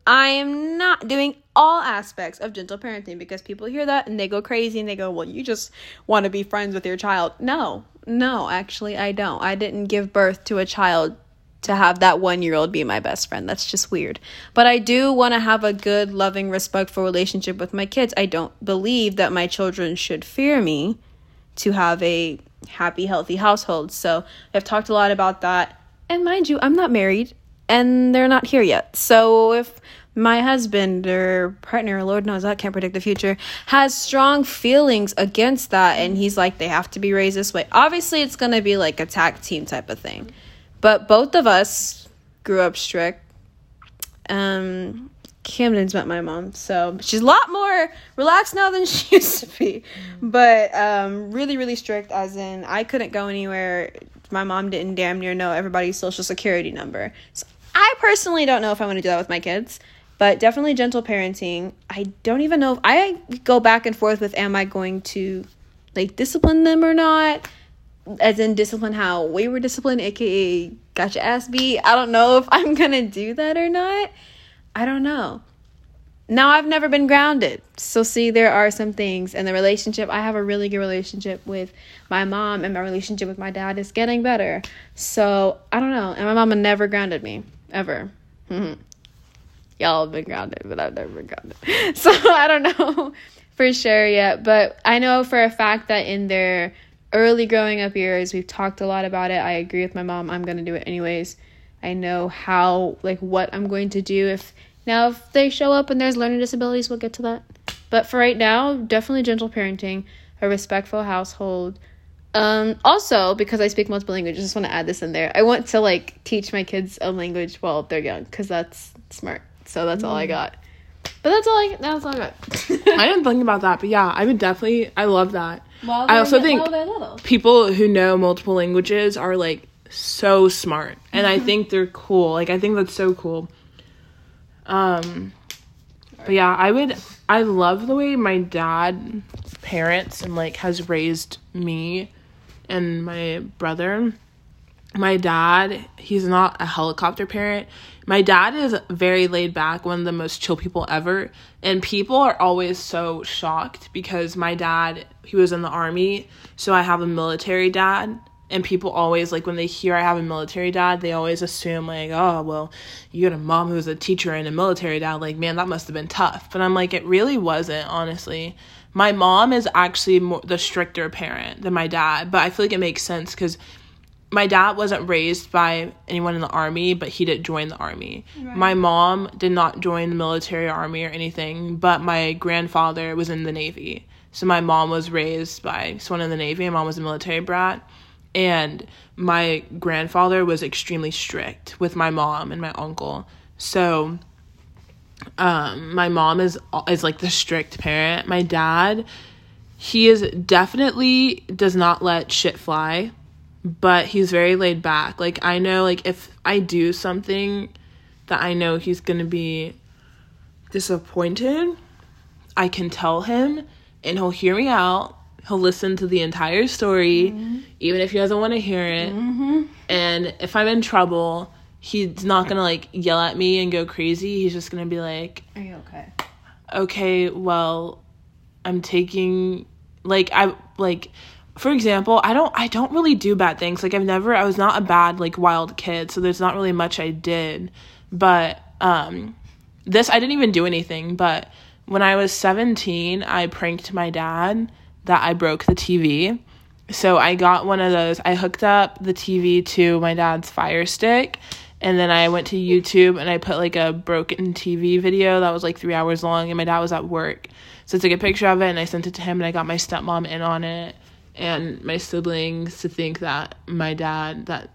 I am not doing all aspects of gentle parenting because people hear that and they go crazy and they go, Well, you just want to be friends with your child. No, no, actually, I don't. I didn't give birth to a child to have that one year old be my best friend. That's just weird. But I do want to have a good, loving, respectful relationship with my kids. I don't believe that my children should fear me to have a happy, healthy household. So I've talked a lot about that. And mind you, I'm not married and they're not here yet. So if my husband or partner, Lord knows I can't predict the future, has strong feelings against that and he's like, they have to be raised this way, obviously it's going to be like a tag team type of thing. But both of us grew up strict. Um, Kamden's met my mom, so she's a lot more relaxed now than she used to be. But um, really, really strict, as in I couldn't go anywhere. My mom didn't damn near know everybody's social security number. So I personally don't know if I want to do that with my kids, but definitely gentle parenting. I don't even know if I go back and forth with am I going to like discipline them or not as in discipline how we were disciplined, aka got your ass beat. I don't know if I'm gonna do that or not. I don't know. Now I've never been grounded. So see there are some things in the relationship. I have a really good relationship with my mom and my relationship with my dad is getting better. So I don't know. And my mama never grounded me. Ever. Mhm. Y'all have been grounded, but I've never been grounded. So I don't know for sure yet. But I know for a fact that in their early growing up years, we've talked a lot about it. I agree with my mom. I'm going to do it anyways. I know how, like, what I'm going to do if now if they show up and there's learning disabilities, we'll get to that. But for right now, definitely gentle parenting, a respectful household. Um, also, because I speak multiple languages, I just want to add this in there. I want to like teach my kids a language while they're young because that's smart. So that's all I got. But that's all I that's all I got. I didn't think about that, but yeah, I would definitely. I love that. While I also think people who know multiple languages are like so smart, and I think they're cool. Like I think that's so cool. Um, but yeah, I would. I love the way my dad parents and like has raised me and my brother. My dad, he's not a helicopter parent. My dad is very laid back, one of the most chill people ever. And people are always so shocked because my dad, he was in the army, so I have a military dad. And people always like when they hear I have a military dad, they always assume like, oh well, you got a mom who's a teacher and a military dad. Like, man, that must have been tough. But I'm like, it really wasn't, honestly. My mom is actually more the stricter parent than my dad, but I feel like it makes sense because my dad wasn't raised by anyone in the army, but he did join the army. My mom did not join the military army or anything, but my grandfather was in the navy. So my mom was raised by someone in the navy. My mom was a military brat, and my grandfather was extremely strict with my mom and my uncle. So um my mom is is like the strict parent. My dad he is definitely does not let shit fly but he's very laid back. Like I know like if I do something that I know he's going to be disappointed, I can tell him and he'll hear me out. He'll listen to the entire story mm-hmm. even if he doesn't want to hear it. Mm-hmm. And if I'm in trouble, he's not going to like yell at me and go crazy. He's just going to be like, Are you okay? okay, well, I'm taking like I like for example, I don't I don't really do bad things. Like I've never I was not a bad like wild kid, so there's not really much I did. But um this I didn't even do anything, but when I was 17, I pranked my dad that I broke the TV. So I got one of those. I hooked up the TV to my dad's Fire Stick, and then I went to YouTube and I put like a broken TV video that was like three hours long, and my dad was at work. So I took a picture of it and I sent it to him, and I got my stepmom in on it and my siblings to think that my dad that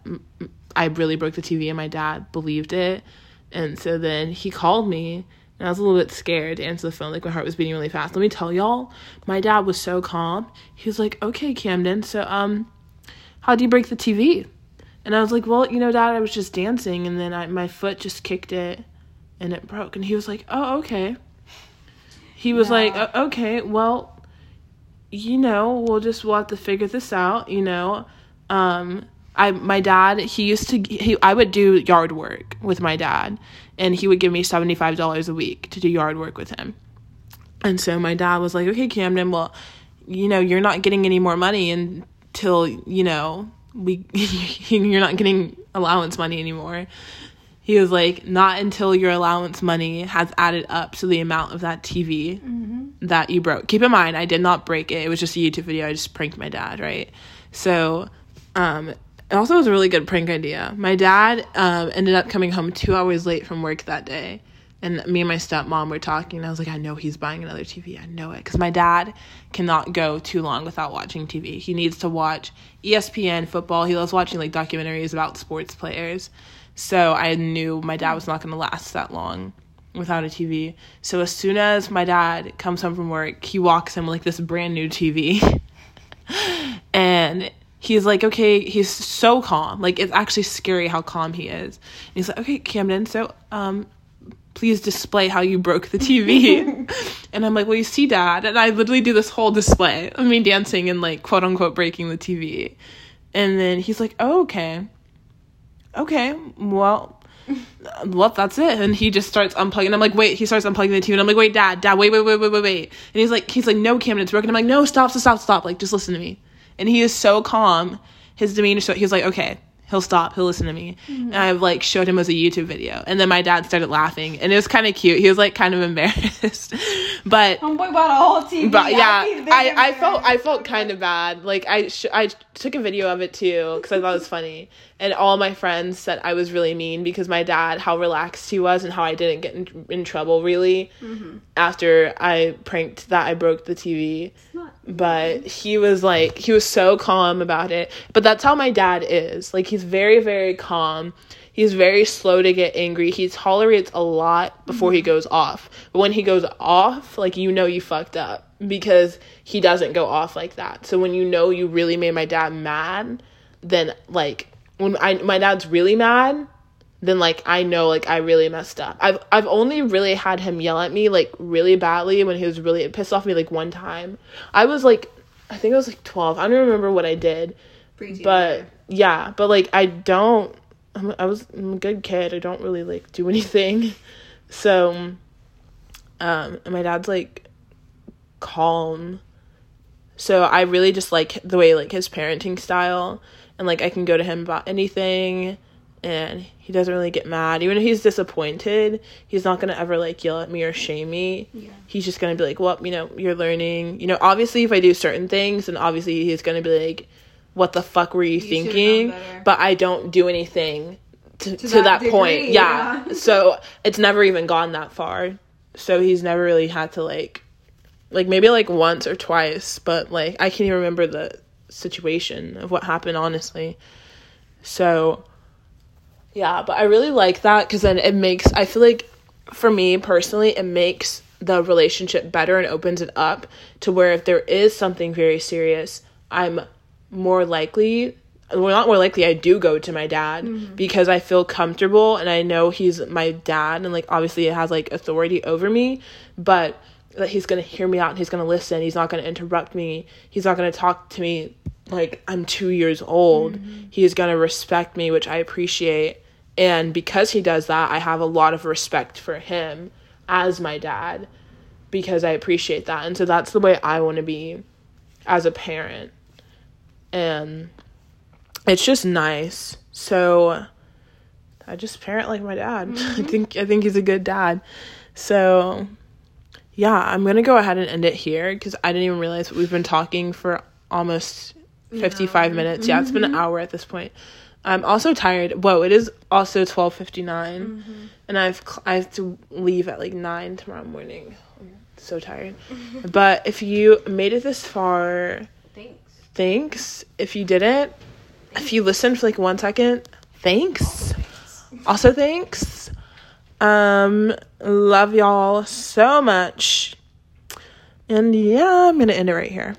I really broke the TV and my dad believed it. And so then he called me and I was a little bit scared to answer the phone, like my heart was beating really fast. Let me tell y'all, my dad was so calm. He was like, "Okay, Kamden, so um, how do you break the TV?" And I was like, "Well, you know, Dad, I was just dancing, and then I my foot just kicked it, and it broke." And he was like, "Oh, okay." He was Yeah. like, "Okay, well, you know, we'll just we'll have to figure this out, you know." Um, I my dad he used to he I would do yard work with my dad, and he would give me seventy five dollars a week to do yard work with him. And so my dad was like, "Okay, Kamden, well, you know, you're not getting any more money until you know we you're not getting allowance money anymore." He was like, "Not until your allowance money has added up to the amount of that TV that you broke. Keep in mind, I did not break it. It was just a YouTube video. I just pranked my dad, right? So, um, it also was a really good prank idea. My dad um, ended up coming home two hours late from work that day. And me and my stepmom were talking, and I was like, I know he's buying another TV. I know it. Because my dad cannot go too long without watching TV. He needs to watch ESPN football. He loves watching like documentaries about sports players. So I knew my dad was not going to last that long without a TV. So as soon as my dad comes home from work, he walks in with like this brand new TV. and he's like, okay, he's so calm. Like it's actually scary how calm he is. And he's like, okay, Kamden, so um please display how you broke the TV. and I'm like, well, you see, Dad. And I literally do this whole display of me dancing and like quote unquote breaking the TV. And then he's like, oh, okay. Okay, well, well, that's it. And he just starts unplugging. I'm like, wait, he starts unplugging the TV. And I'm like, wait, dad, dad, wait, wait, wait, wait, wait, wait. And he's like, he's like, no, Kamden, it's broken. I'm like, no, stop, stop, stop, stop. Like, just listen to me. And he is so calm. His demeanor, so he's like, okay, he'll stop. He'll listen to me. And mm-hmm. I've like showed him as a YouTube video. And then my dad started laughing. And it was kind of cute. He was like kind of embarrassed. but Homeboy bought a whole TV. but yeah, I, I felt I felt kind of bad. Like I sh- I took a video of it too because I thought it was funny, and all my friends said I was really mean because my dad how relaxed he was and how I didn't get in, in trouble really mm-hmm. after I pranked that I broke the TV. not- But he was like he was so calm about it. But that's how my dad is. Like he's very very calm. He's very slow to get angry. He tolerates a lot before he mm-hmm. goes off. But when he goes off, like you know you fucked up because he doesn't go off like that. So when you know you really made my dad mad, then like when I my dad's really mad, then like I know like I really messed up. I've I've only really had him yell at me like really badly when he was really pissed off me like one time. I was like I think I was like 12. I don't remember what I did. Preteen. But yeah, but like I don't I'm, I was I'm a good kid. I don't really like do anything. So um and my dad's like calm. So I really just like the way like his parenting style and like I can go to him about anything and he doesn't really get mad. Even if he's disappointed, he's not gonna ever like yell at me or shame me. Yeah. He's just gonna be like, Well, you know, you're learning. You know, obviously if I do certain things then obviously he's gonna be like, What the fuck were you, should've thinking? But I don't do anything to, to, that that, point. Yeah. yeah. so it's never even gone that far. So he's never really had to like like maybe like once or twice, but like I can't even remember the situation of what happened honestly. So yeah, but I really like that cuz then it makes I feel like for me personally it makes the relationship better and opens it up to where if there is something very serious, I'm more likely well not more likely I do go to my dad mm-hmm. because I feel comfortable and I know he's my dad and like obviously it has like authority over me, but that he's gonna hear me out and he's gonna listen. He's not gonna interrupt me. He's not gonna talk to me like I'm two years old. Mm-hmm. He's gonna respect me, which I appreciate. And because he does that, I have a lot of respect for him as my dad because I appreciate that. And so that's the way I want to be as a parent. And it's just nice. So I just parent like my dad. I mm-hmm. think I think he's a good dad. So yeah, I'm gonna go ahead and end it here because I didn't even realize we've been talking for almost 55 minutes. Yeah, it's been an mm-hmm. hour at this point. I'm also tired. Whoa, it is also 12:59, and I've cl- I have to leave at like nine tomorrow morning. I'm so tired. but if you made it this far, Thanks. thanks. If you didn't, if you listened for like one second, thanks. Also, thanks. Um, love y'all so much. And yeah, I'm gonna end it right here.